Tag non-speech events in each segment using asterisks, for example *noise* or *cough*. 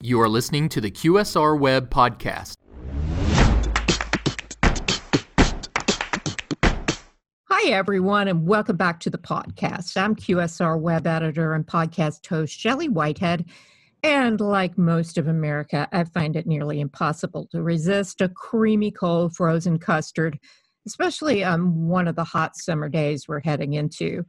You are listening to the QSR Web Podcast. Hi, everyone, and welcome back to the podcast. I'm QSR web editor and podcast host Shelley Whitehead. And like most of America, I find it nearly impossible to resist a creamy, cold, frozen custard, especially on one of the hot summer days we're heading into.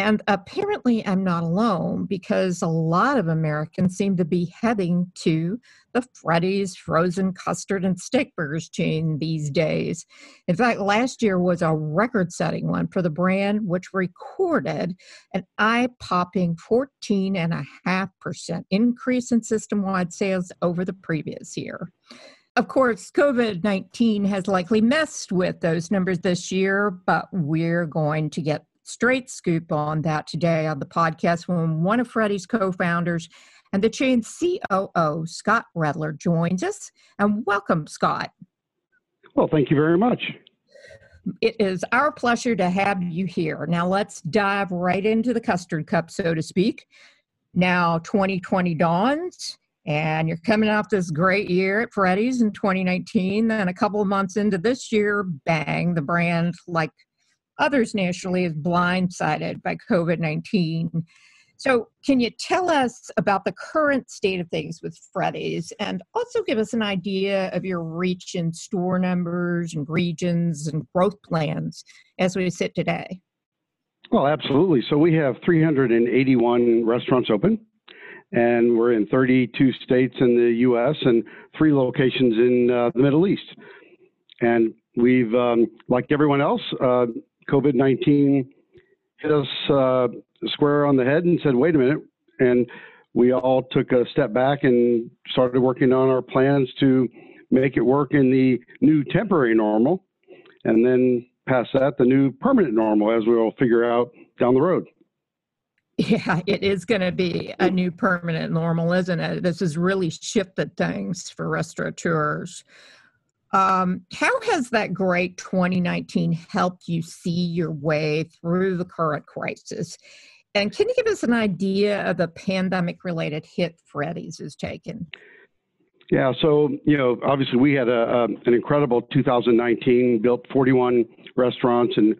And apparently, I'm not alone because a lot of Americans seem to be heading to the Freddy's frozen custard and steak burgers chain these days. In fact, last year was a record setting one for the brand, which recorded an eye popping 14.5% increase in system wide sales over the previous year. Of course, COVID 19 has likely messed with those numbers this year, but we're going to get straight scoop on that today on the podcast when one of Freddy's co founders and the chain COO, Scott Redler, joins us. And welcome, Scott. Well, thank you very much. It is our pleasure to have you here. Now, let's dive right into the custard cup, so to speak. Now, 2020 dawns, and you're coming off this great year at Freddy's in 2019. Then, a couple of months into this year, bang, the brand, like others nationally is blindsided by COVID 19. So, can you tell us about the current state of things with Freddy's and also give us an idea of your reach in store numbers and regions and growth plans as we sit today? Well, absolutely. So, we have 381 restaurants open, and we're in 32 states in the U.S. and three locations in uh, the Middle East. And we've, um, like everyone else, uh, COVID 19 hit us uh, square on the head and said, wait a minute. And we all took a step back and started working on our plans to make it work in the new temporary normal. And then past that, the new permanent normal, as we'll figure out down the road. Yeah, it is going to be a new permanent normal, isn't it? This has really shifted things for restaurateurs. Um, how has that great 2019 helped you see your way through the current crisis? And can you give us an idea of the pandemic related hit Freddy's has taken? Yeah, so you know, obviously we had a, a, an incredible 2019, built 41 restaurants, and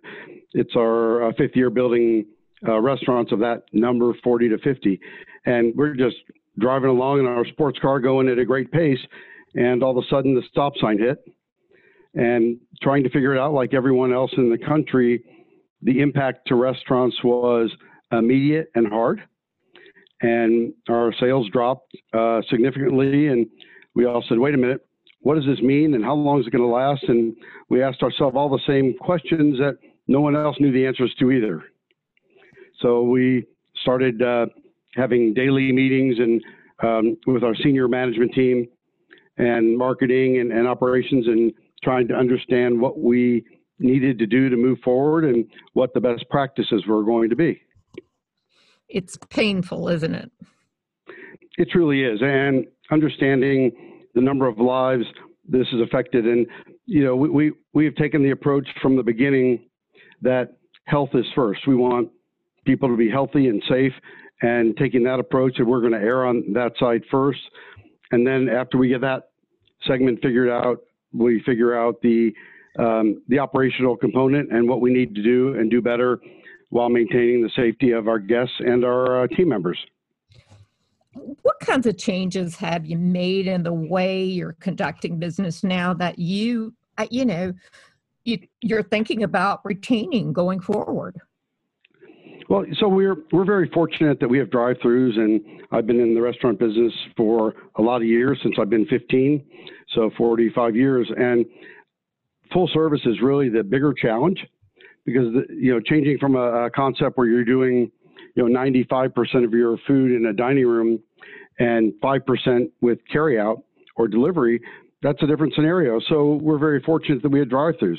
it's our uh, fifth year building uh, restaurants of that number, 40 to 50, and we're just driving along in our sports car, going at a great pace, and all of a sudden the stop sign hit. And trying to figure it out like everyone else in the country the impact to restaurants was immediate and hard. And our sales dropped uh, significantly. And we all said wait a minute. What does this mean? And how long is it going to last? And we asked ourselves all the same questions that no one else knew the answers to either. So we started uh, having daily meetings and um, with our senior management team and marketing and, and operations and trying to understand what we needed to do to move forward and what the best practices were going to be. It's painful, isn't it? It truly is. And understanding the number of lives this has affected. And, you know, we, we, we have taken the approach from the beginning that health is first. We want people to be healthy and safe and taking that approach and we're going to err on that side first. And then after we get that segment figured out, we figure out the um, the operational component and what we need to do and do better while maintaining the safety of our guests and our uh, team members. What kinds of changes have you made in the way you're conducting business now that you, uh, you know, you, you're thinking about retaining going forward? Well, so we're we're very fortunate that we have drive-throughs, and I've been in the restaurant business for a lot of years since I've been 15, so 45 years, and full service is really the bigger challenge because the, you know changing from a, a concept where you're doing you know 95% of your food in a dining room and 5% with carryout or delivery, that's a different scenario. So we're very fortunate that we had drive-throughs.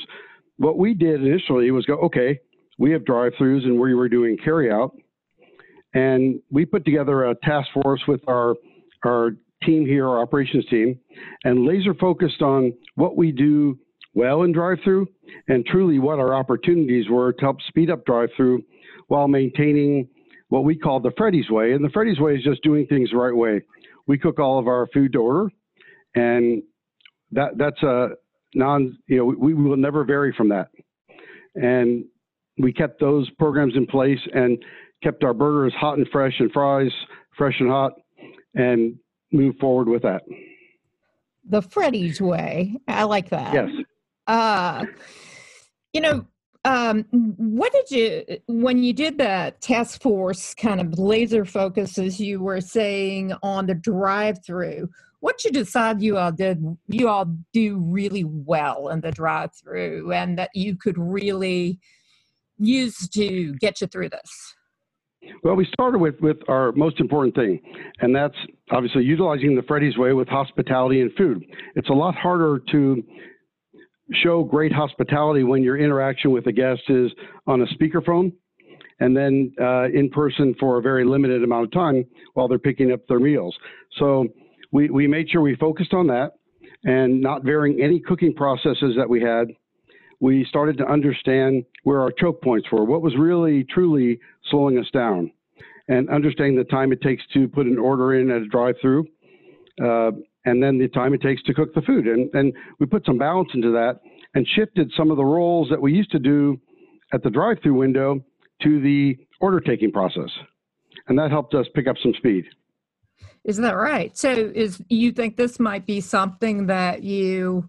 What we did initially was go, okay, we have drive-throughs and we were doing carryout. And we put together a task force with our our team here, our operations team, and laser focused on what we do well in drive-through and truly what our opportunities were to help speed up drive-through while maintaining what we call the Freddy's way. And the Freddy's way is just doing things the right way. we cook all of our food to order, and that that's a non. You know, we, we will never vary from that. And we kept those programs in place and kept our burgers hot and fresh and fries fresh and hot, and moved forward with that. The Freddy's way. I like that. Yes. Uh, you know, um, what did you when you did the task force kind of laser focus, as you were saying, on the drive-through? What you decide you all did, you all do really well in the drive-through, and that you could really use to get you through this. Well, we started with, with our most important thing, and that's obviously utilizing the Freddy's way with hospitality and food. It's a lot harder to show great hospitality when your interaction with a guest is on a speakerphone and then uh, in person for a very limited amount of time while they're picking up their meals. So we, we made sure we focused on that and not varying any cooking processes that we had. We started to understand where our choke points were, what was really truly slowing us down, and understanding the time it takes to put an order in at a drive-through. Uh, and then the time it takes to cook the food. And, and we put some balance into that and shifted some of the roles that we used to do at the drive through window to the order taking process. And that helped us pick up some speed. Isn't that right? So is you think this might be something that you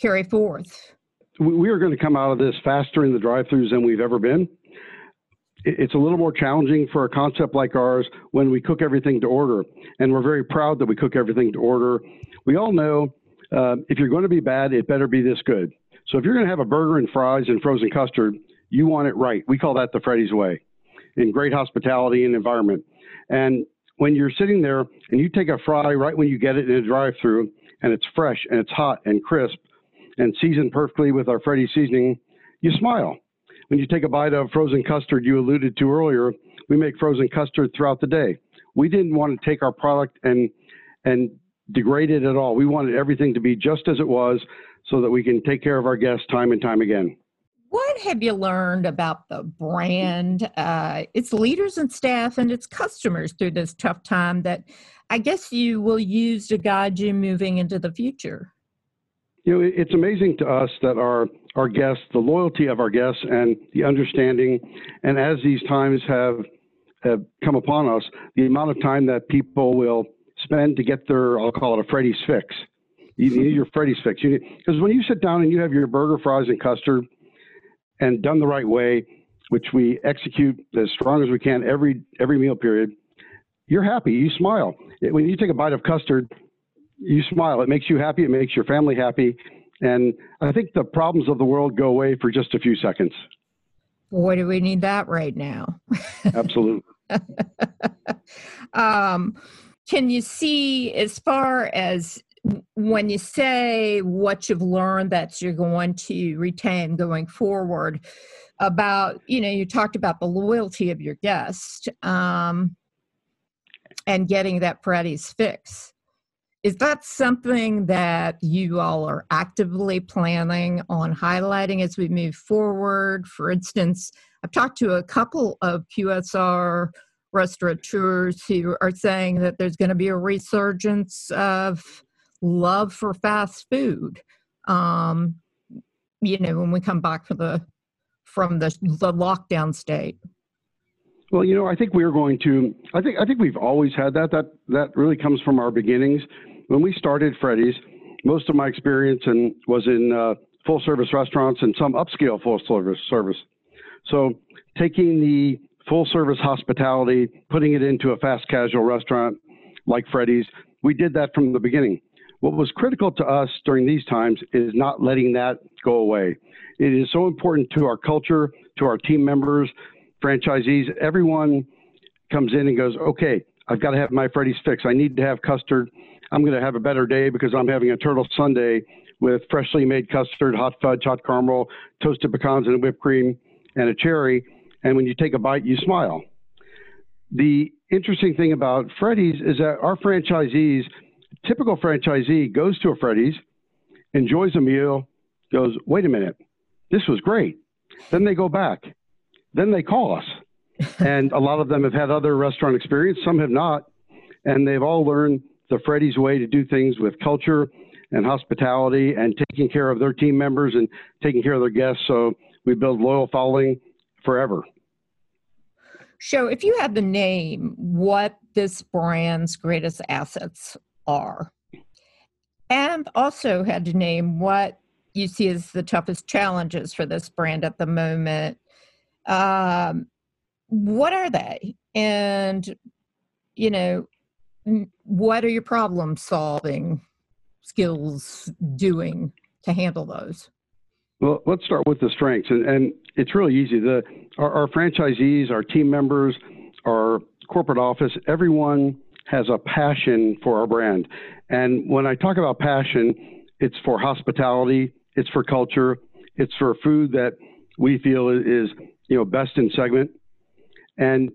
carry forth? We are going to come out of this faster in the drive-throughs than we've ever been. It's a little more challenging for a concept like ours when we cook everything to order, and we're very proud that we cook everything to order. We all know uh, if you're going to be bad, it better be this good. So if you're going to have a burger and fries and frozen custard, you want it right. We call that the Freddy's way, in great hospitality and environment. And when you're sitting there and you take a fry right when you get it in a drive-through, and it's fresh and it's hot and crisp and seasoned perfectly with our Freddy's seasoning, you smile when you take a bite of frozen custard you alluded to earlier, we make frozen custard throughout the day. We didn't want to take our product and and degrade it at all. We wanted everything to be just as it was so that we can take care of our guests time and time again. What have you learned about the brand, uh, its leaders and staff, and its customers through this tough time that I guess you will use to guide you moving into the future? You know, it's amazing to us that our our guests, the loyalty of our guests, and the understanding, and as these times have have come upon us, the amount of time that people will spend to get their, I'll call it a Freddy's fix. You need your Freddy's fix. Because when you sit down and you have your burger, fries, and custard, and done the right way, which we execute as strong as we can every every meal period, you're happy. You smile. When you take a bite of custard, you smile. It makes you happy. It makes your family happy. And I think the problems of the world go away for just a few seconds. Boy, do we need that right now. *laughs* Absolutely. um, can you see, as far as when you say what you've learned that you're going to retain going forward, about, you know, you talked about the loyalty of your guest um, and getting that Freddy's fix is that something that you all are actively planning on highlighting as we move forward? For instance, I've talked to a couple of QSR restaurateurs who are saying that there's going to be a resurgence of love for fast food. Um, you know, when we come back from the from the, the lockdown state. Well, you know, I think we're going to. I think I think we've always had that. That that really comes from our beginnings when we started Freddy's, most of my experience in, was in uh, full service restaurants and some upscale full service service. So taking the full service hospitality, putting it into a fast casual restaurant like Freddy's, we did that from the beginning. What was critical to us during these times is not letting that go away. It is so important to our culture, to our team members, franchisees. Everyone comes in and goes, okay, I've got to have my Freddy's fix. I need to have custard. I'm going to have a better day because I'm having a turtle sundae with freshly made custard, hot fudge, hot caramel, toasted pecans, and whipped cream, and a cherry. And when you take a bite, you smile. The interesting thing about Freddy's is that our franchisees, typical franchisee, goes to a Freddy's, enjoys a meal, goes, wait a minute, this was great. Then they go back. Then they call us. *laughs* and a lot of them have had other restaurant experience, some have not. And they've all learned the Freddy's way to do things with culture and hospitality and taking care of their team members and taking care of their guests. So we build loyal following forever. So, if you had to name what this brand's greatest assets are, and also had to name what you see as the toughest challenges for this brand at the moment, um, what are they? And, you know, what are your problem solving skills doing to handle those? Well, let's start with the strengths, and, and it's really easy. The our, our franchisees, our team members, our corporate office, everyone has a passion for our brand. And when I talk about passion, it's for hospitality, it's for culture, it's for food that we feel is you know best in segment, and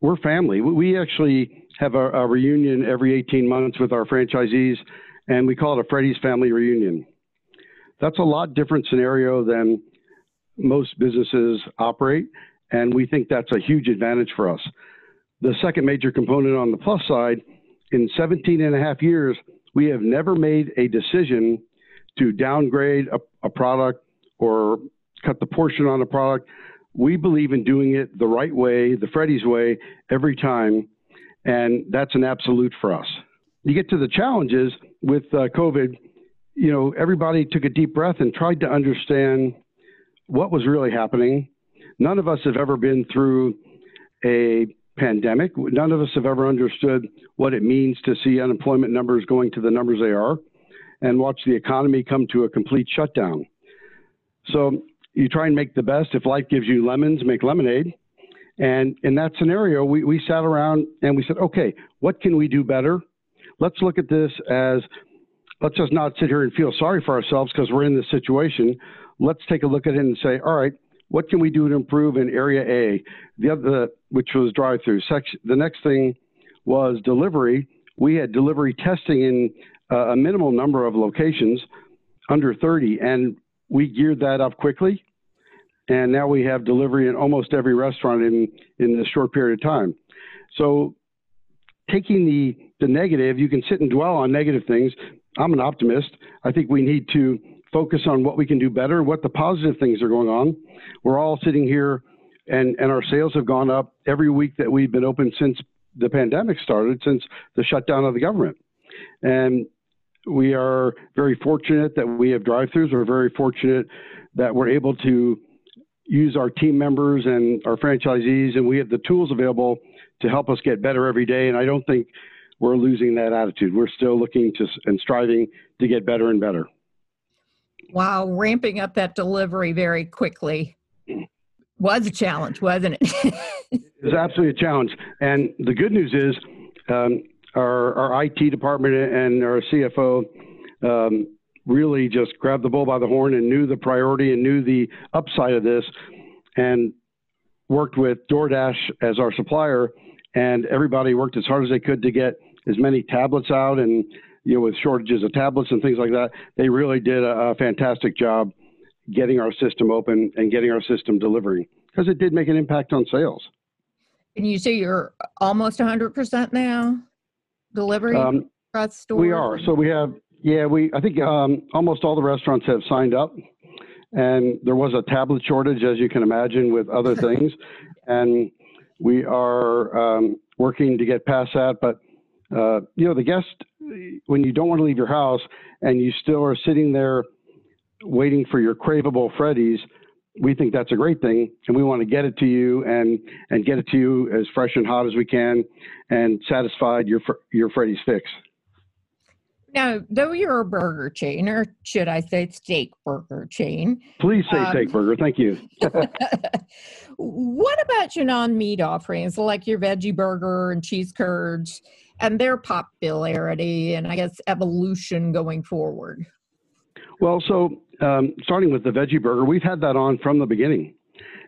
we're family. We actually have a, a reunion every 18 months with our franchisees, and we call it a Freddy's Family Reunion. That's a lot different scenario than most businesses operate, and we think that's a huge advantage for us. The second major component on the plus side, in 17 and a half years, we have never made a decision to downgrade a, a product or cut the portion on a product. We believe in doing it the right way, the Freddy's way, every time, and that's an absolute for us. You get to the challenges with uh, COVID you know, everybody took a deep breath and tried to understand what was really happening. None of us have ever been through a pandemic. None of us have ever understood what it means to see unemployment numbers going to the numbers they are and watch the economy come to a complete shutdown. So you try and make the best. If life gives you lemons, make lemonade. And in that scenario, we, we sat around and we said, okay, what can we do better? Let's look at this as let's just not sit here and feel sorry for ourselves because we're in this situation. Let's take a look at it and say, all right, what can we do to improve in area A? The other, which was drive-through. The next thing was delivery. We had delivery testing in uh, a minimal number of locations, under 30, and we geared that up quickly. And now we have delivery in almost every restaurant in in this short period of time. So taking the the negative, you can sit and dwell on negative things, I'm an optimist. I think we need to focus on what we can do better, what the positive things are going on. We're all sitting here and, and our sales have gone up every week that we've been open since the pandemic started, since the shutdown of the government. And we are very fortunate that we have drive throughs. We're very fortunate that we're able to use our team members and our franchisees, and we have the tools available to help us get better every day. And I don't think we're losing that attitude. We're still looking to and striving to get better and better. Wow, ramping up that delivery very quickly *clears throat* was a challenge, wasn't it? *laughs* it was absolutely a challenge. And the good news is um, our, our IT department and our CFO um, really just grabbed the bull by the horn and knew the priority and knew the upside of this and worked with DoorDash as our supplier. And everybody worked as hard as they could to get as many tablets out and you know with shortages of tablets and things like that they really did a, a fantastic job getting our system open and getting our system delivering because it did make an impact on sales and you say you're almost 100% now delivery um, across stores? we are so we have yeah we i think um, almost all the restaurants have signed up and there was a tablet shortage as you can imagine with other *laughs* things and we are um, working to get past that but uh, you know, the guest, when you don't want to leave your house and you still are sitting there waiting for your craveable Freddy's, we think that's a great thing, and we want to get it to you and and get it to you as fresh and hot as we can, and satisfied your your Freddy's fix. Now, though you're a burger chain, or should I say steak burger chain? Please say um, steak burger. Thank you. *laughs* what about your non-meat offerings, like your veggie burger and cheese curds? and their popularity and I guess evolution going forward? Well, so um, starting with the veggie burger, we've had that on from the beginning,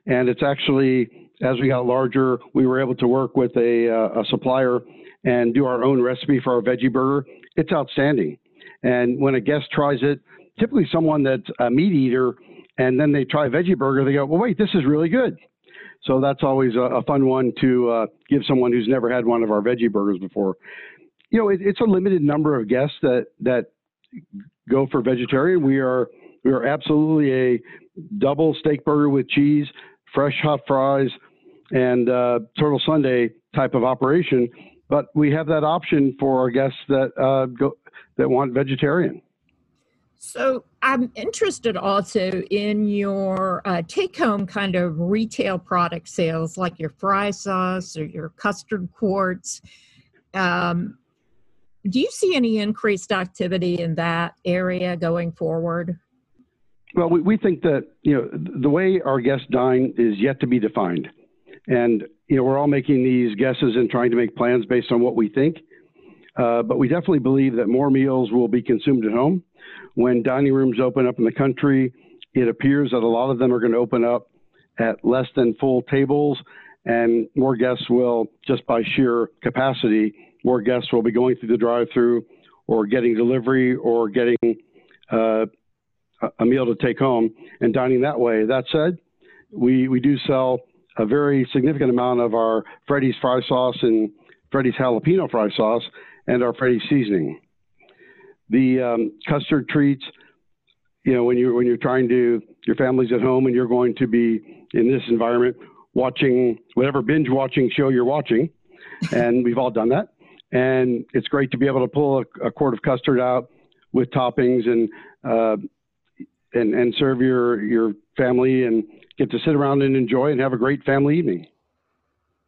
and it's actually as we got larger, we were able to work with a, uh, a supplier and do our own recipe for our veggie burger. It's outstanding, and when a guest tries it, typically someone that's a meat eater, and then they try a veggie burger, they go, "Well, wait, this is really good." So that's always a, a fun one to uh, give someone who's never had one of our veggie burgers before. you know, it, it's a limited number of guests that that go for vegetarian. We are we are absolutely a double steak burger with cheese, fresh hot fries, and uh, turtle sundae type of operation. But we have that option for our guests that uh, go that want vegetarian. So I'm interested also in your uh, take-home kind of retail product sales, like your fry sauce or your custard quarts. Um, do you see any increased activity in that area going forward? Well, we, we think that you know the way our guests dine is yet to be defined, and you know we're all making these guesses and trying to make plans based on what we think. Uh, but we definitely believe that more meals will be consumed at home. When dining rooms open up in the country, it appears that a lot of them are going to open up at less than full tables, and more guests will, just by sheer capacity, more guests will be going through the drive-through or getting delivery or getting uh, a meal to take home and dining that way. That said, we, we do sell a very significant amount of our Freddy's fry sauce and Freddy's jalapeno fry sauce and our Freddy's seasoning. The um, custard treats, you know, when you when you're trying to your family's at home and you're going to be in this environment watching whatever binge watching show you're watching, and we've all done that. And it's great to be able to pull a, a quart of custard out with toppings and uh, and and serve your your family and get to sit around and enjoy and have a great family evening.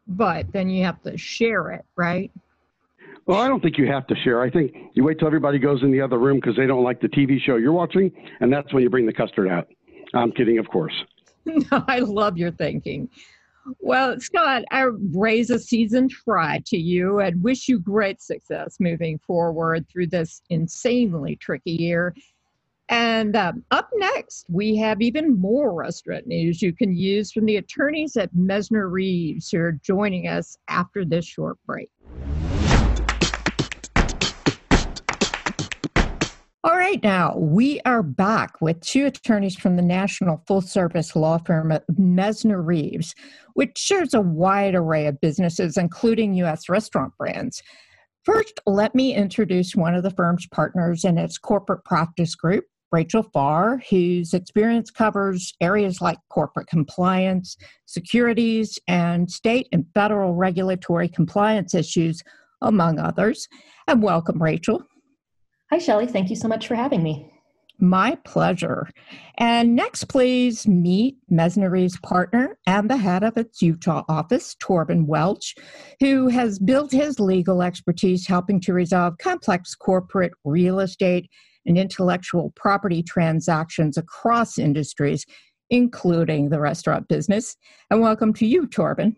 But then you have to share it, right? Well, I don't think you have to share. I think you wait till everybody goes in the other room because they don't like the TV show you're watching, and that's when you bring the custard out. I'm kidding, of course. *laughs* No, I love your thinking. Well, Scott, I raise a seasoned fry to you and wish you great success moving forward through this insanely tricky year. And um, up next, we have even more restaurant news you can use from the attorneys at Messner Reeves who are joining us after this short break. All right, now we are back with two attorneys from the national full service law firm Messner Reeves, which shares a wide array of businesses, including U.S. restaurant brands. First, let me introduce one of the firm's partners in its corporate practice group, Rachel Farr, whose experience covers areas like corporate compliance, securities, and state and federal regulatory compliance issues, among others. And welcome, Rachel. Hi, Shelley. Thank you so much for having me. My pleasure. And next, please meet Messner's partner and the head of its Utah office, Torben Welch, who has built his legal expertise helping to resolve complex corporate real estate and intellectual property transactions across industries, including the restaurant business. And welcome to you, Torben.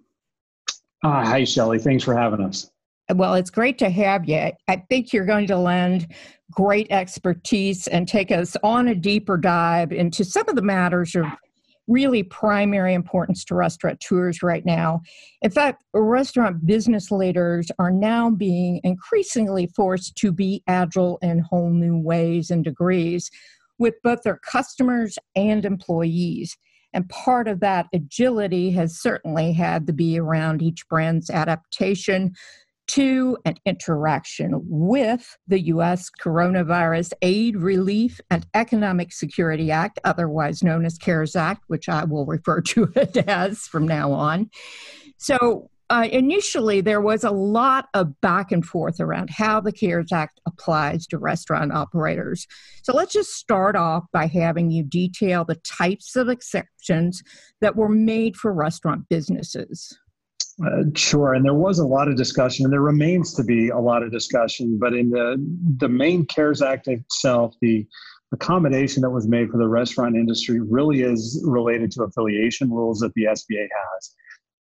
Uh, hi, Shelley. Thanks for having us. Well, it's great to have you. I think you're going to lend great expertise and take us on a deeper dive into some of the matters of really primary importance to restaurateurs right now. In fact, restaurant business leaders are now being increasingly forced to be agile in whole new ways and degrees with both their customers and employees. And part of that agility has certainly had to be around each brand's adaptation to an interaction with the U.S. Coronavirus Aid, Relief, and Economic Security Act, otherwise known as CARES Act, which I will refer to *laughs* it as from now on. So, uh, initially, there was a lot of back and forth around how the CARES Act applies to restaurant operators. So, let's just start off by having you detail the types of exceptions that were made for restaurant businesses. Uh, sure, and there was a lot of discussion, and there remains to be a lot of discussion. But in the the main CARES Act itself, the accommodation that was made for the restaurant industry really is related to affiliation rules that the SBA has,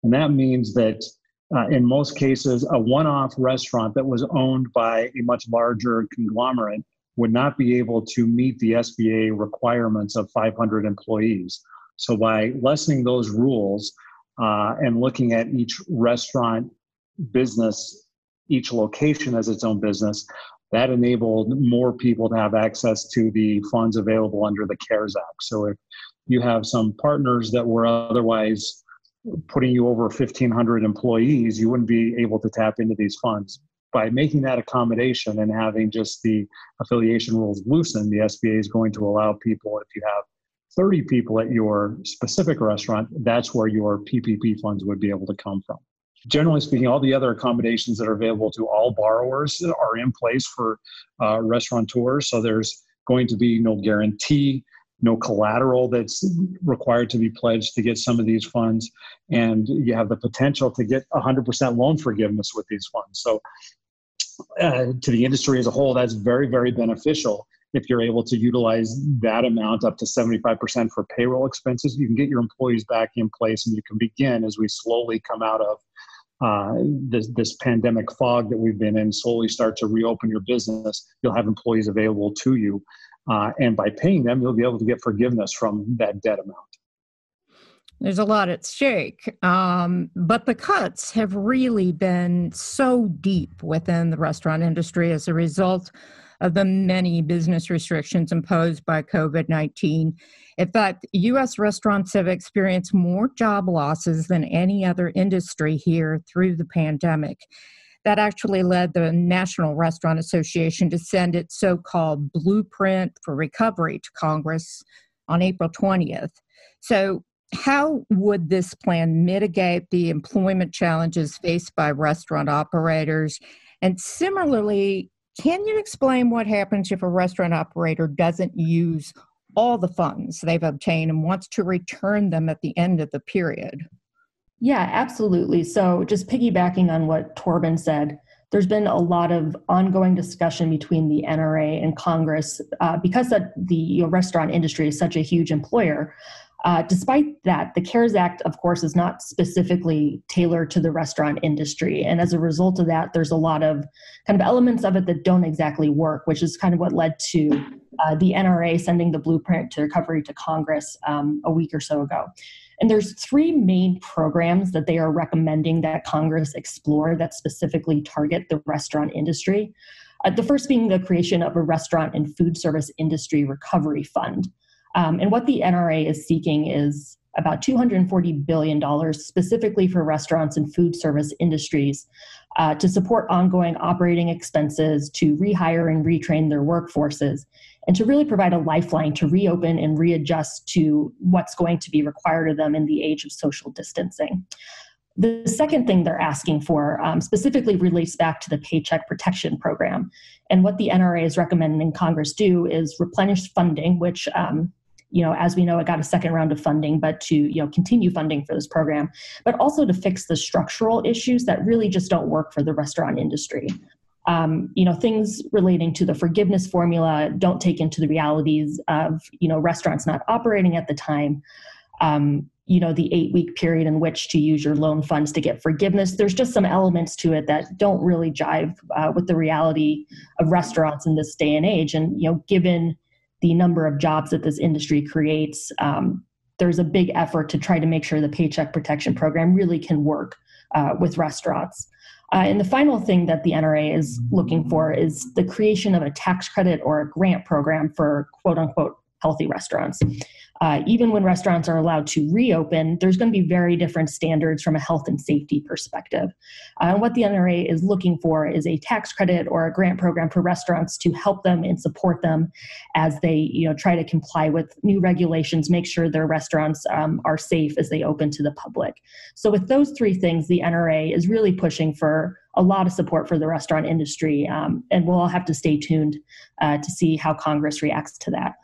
and that means that uh, in most cases, a one-off restaurant that was owned by a much larger conglomerate would not be able to meet the SBA requirements of 500 employees. So by lessening those rules uh, and looking at each restaurant business, each location as its own business, that enabled more people to have access to the funds available under the CARES Act. So if you have some partners that were otherwise putting you over 1,500 employees, you wouldn't be able to tap into these funds. by making that accommodation and having just the affiliation rules loosened, the SBA is going to allow people, if you have 30 people at your specific restaurant, that's where your PPP funds would be able to come from. Generally speaking, all the other accommodations that are available to all borrowers are in place for uh, restaurateurs. So there's going to be no guarantee, no collateral that's required to be pledged to get some of these funds. And you have the potential to get 100% loan forgiveness with these funds. So uh, to the industry as a whole, that's very, very beneficial. If you're able to utilize that amount up to 75% for payroll expenses, you can get your employees back in place and you can begin as we slowly come out of uh, this, this pandemic fog that we've been in, slowly start to reopen your business. You'll have employees available to you. Uh, and by paying them, you'll be able to get forgiveness from that debt amount. There's a lot at stake. Um, but the cuts have really been so deep within the restaurant industry as a result of the many business restrictions imposed by COVID 19. In fact, U.S. restaurants have experienced more job losses than any other industry here through the pandemic. That actually led the National Restaurant Association to send its so called blueprint for recovery to Congress on April 20th. So, how would this plan mitigate the employment challenges faced by restaurant operators? And similarly, can you explain what happens if a restaurant operator doesn't use all the funds they've obtained and wants to return them at the end of the period? Yeah, absolutely. So, just piggybacking on what Torben said, there's been a lot of ongoing discussion between the NRA and Congress uh, because that the you know, restaurant industry is such a huge employer. Uh, despite that, the CARES Act, of course, is not specifically tailored to the restaurant industry. And as a result of that, there's a lot of kind of elements of it that don't exactly work, which is kind of what led to uh, the NRA sending the blueprint to recovery to Congress um, a week or so ago. And there's three main programs that they are recommending that Congress explore that specifically target the restaurant industry. Uh, the first being the creation of a restaurant and food service industry recovery fund. Um, and what the NRA is seeking is about $240 billion specifically for restaurants and food service industries uh, to support ongoing operating expenses, to rehire and retrain their workforces, and to really provide a lifeline to reopen and readjust to what's going to be required of them in the age of social distancing. The second thing they're asking for um, specifically relates back to the Paycheck Protection Program. And what the NRA is recommending Congress do is replenish funding, which um, you know, as we know, it got a second round of funding, but to, you know, continue funding for this program, but also to fix the structural issues that really just don't work for the restaurant industry. Um, you know, things relating to the forgiveness formula don't take into the realities of, you know, restaurants not operating at the time. Um, you know the eight week period in which to use your loan funds to get forgiveness there's just some elements to it that don't really jive uh, with the reality of restaurants in this day and age and you know given the number of jobs that this industry creates, um, there's a big effort to try to make sure the Paycheck Protection Program really can work uh, with restaurants. Uh, and the final thing that the NRA is looking for is the creation of a tax credit or a grant program for quote unquote healthy restaurants uh, even when restaurants are allowed to reopen, there's going to be very different standards from a health and safety perspective. Uh, and what the NRA is looking for is a tax credit or a grant program for restaurants to help them and support them as they, you know, try to comply with new regulations, make sure their restaurants um, are safe as they open to the public. So, with those three things, the NRA is really pushing for a lot of support for the restaurant industry, um, and we'll all have to stay tuned uh, to see how Congress reacts to that.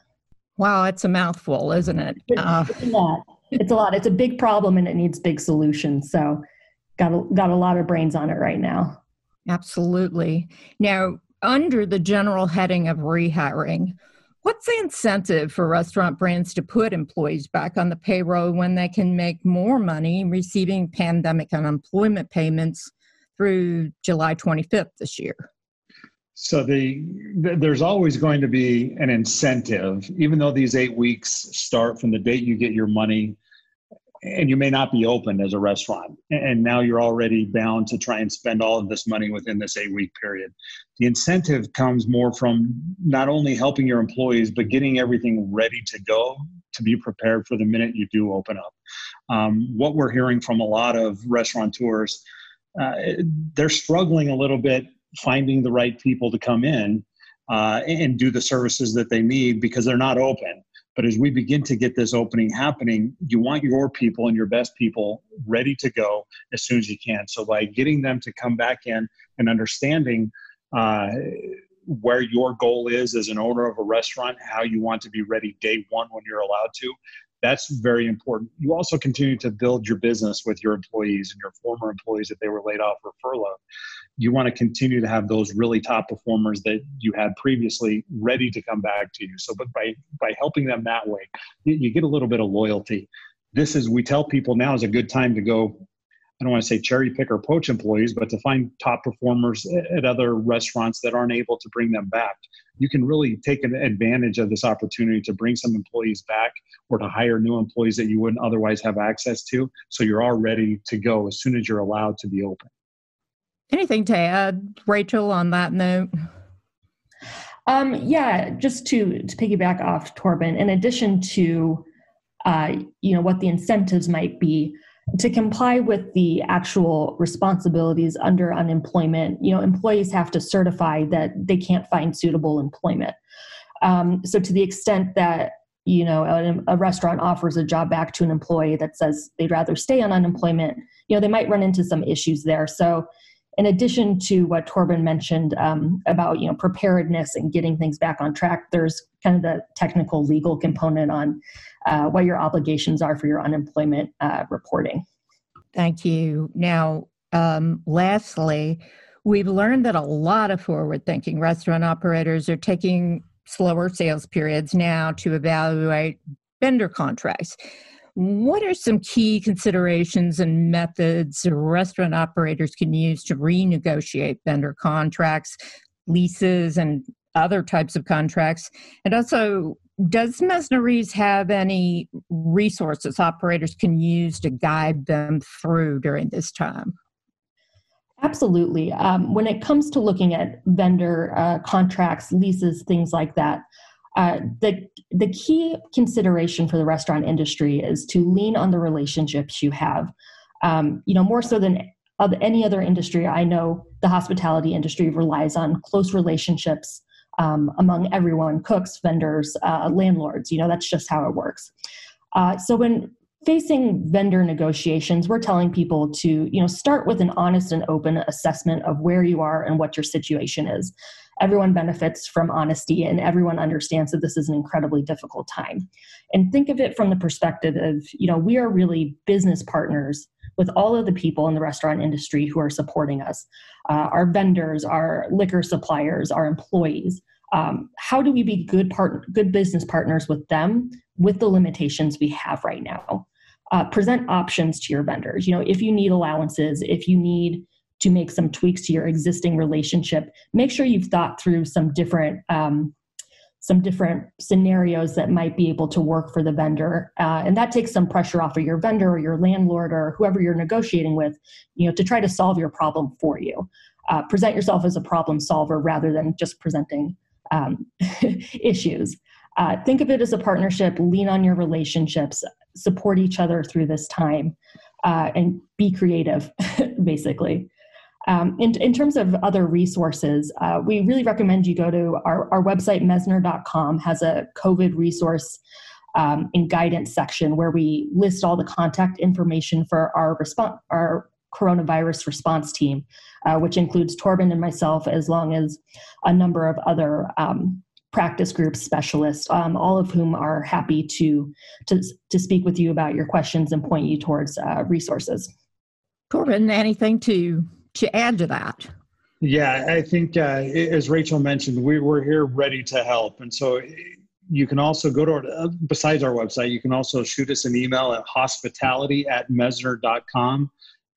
Wow, it's a mouthful, isn't it? Uh, it's a lot. It's a lot. It's a big problem and it needs big solutions. So, got a, got a lot of brains on it right now. Absolutely. Now, under the general heading of rehiring, what's the incentive for restaurant brands to put employees back on the payroll when they can make more money receiving pandemic unemployment payments through July 25th this year? So the, the, there's always going to be an incentive, even though these eight weeks start from the date you get your money, and you may not be open as a restaurant, and now you're already bound to try and spend all of this money within this eight week period. The incentive comes more from not only helping your employees, but getting everything ready to go to be prepared for the minute you do open up. Um, what we're hearing from a lot of restaurateurs, uh, they're struggling a little bit finding the right people to come in uh, and do the services that they need because they're not open. But as we begin to get this opening happening, you want your people and your best people ready to go as soon as you can. So by getting them to come back in and understanding uh, where your goal is as an owner of a restaurant, how you want to be ready day one when you're allowed to, that's very important. You also continue to build your business with your employees and your former employees if they were laid off or furloughed. You want to continue to have those really top performers that you had previously ready to come back to you. So, but by by helping them that way, you, you get a little bit of loyalty. This is we tell people now is a good time to go I don't want to say cherry pick or poach employees, but to find top performers at other restaurants that aren't able to bring them back. You can really take an advantage of this opportunity to bring some employees back or to hire new employees that you wouldn't otherwise have access to. So you're all ready to go as soon as you're allowed to be open. Anything to add, Rachel, on that note? Um, yeah, just to, to piggyback off Torben, in addition to uh, you know what the incentives might be, to comply with the actual responsibilities under unemployment, you know, employees have to certify that they can't find suitable employment. Um, so, to the extent that you know a, a, restaurant offers a job back to an employee that says they'd rather stay on unemployment, you know, they might run into some issues there. So, in addition to what Torben mentioned um, about you know preparedness and getting things back on track, there's kind of the technical legal component on uh, what your obligations are for your unemployment uh, reporting. Thank you. Now, um, lastly, we've learned that a lot of forward-thinking restaurant operators are taking slower sales periods now to evaluate vendor contracts. What are some key considerations and methods restaurant operators can use to renegotiate vendor contracts, leases, and other types of contracts? And also, does Messner Reeves have any resources operators can use to guide them through during this time? Absolutely. Um, when it comes to looking at vendor uh, contracts, leases, things like that, uh, the the key consideration for the restaurant industry is to lean on the relationships you have. Um, you know, more so than of any other industry, I know the hospitality industry relies on close relationships um, among everyone: cooks, vendors, uh, landlords. You know, that's just how it works. Uh, so when facing vendor negotiations we're telling people to you know start with an honest and open assessment of where you are and what your situation is everyone benefits from honesty and everyone understands that this is an incredibly difficult time. And think of it from the perspective of you know we are really business partners with all of the people in the restaurant industry who are supporting us. Uh, our vendors our liquor suppliers our employees um, how do we be good part good business partners with them with the limitations we have right now? Uh, present options to your vendors. You know if you need allowances if you need to make some tweaks to your existing relationship. Make sure you've thought through some different um, some different scenarios that might be able to work for the vendor. Uh, and that takes some pressure off of your vendor or your landlord or whoever you're negotiating with you know to try to solve your problem for you. Uh, present yourself as a problem solver rather than just presenting um, *laughs* issues. Uh, think of it as a partnership. Lean on your relationships. Support each other through this time. Uh, and be creative *laughs* basically um, in, in terms of other resources, uh, we really recommend you go to our, our website, Messner.com, has a COVID resource um, and guidance section where we list all the contact information for our response, our coronavirus response team, uh, which includes Torben and myself, as long as a number of other um, practice group specialists, um, all of whom are happy to, to, to speak with you about your questions and point you towards uh, resources. Torben, anything to to add to that. Yeah, I think uh, as Rachel mentioned, we, we're here ready to help. And so you can also go to our, uh, besides our website, you can also shoot us an email at hospitality at messner.com.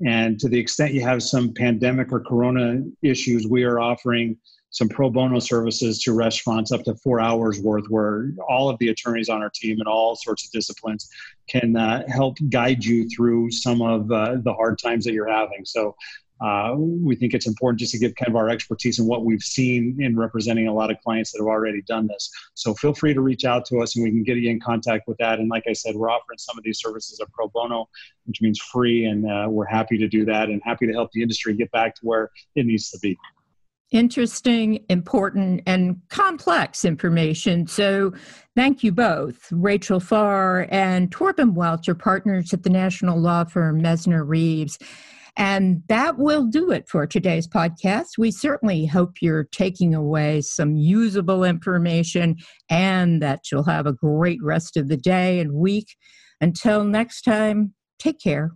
And to the extent you have some pandemic or corona issues, we are offering some pro bono services to restaurants up to four hours worth, where all of the attorneys on our team and all sorts of disciplines can uh, help guide you through some of uh, the hard times that you're having. So uh, we think it's important just to give kind of our expertise and what we've seen in representing a lot of clients that have already done this. So feel free to reach out to us and we can get you in contact with that. And like I said, we're offering some of these services at pro bono, which means free, and uh, we're happy to do that and happy to help the industry get back to where it needs to be. interesting, important, and complex information. So, thank you both, Rachel Farr and Torben Welch, partners at the national law firm Messner Reeves. And that will do it for today's podcast. We certainly hope you're taking away some usable information and that you'll have a great rest of the day and week. Until next time, take care.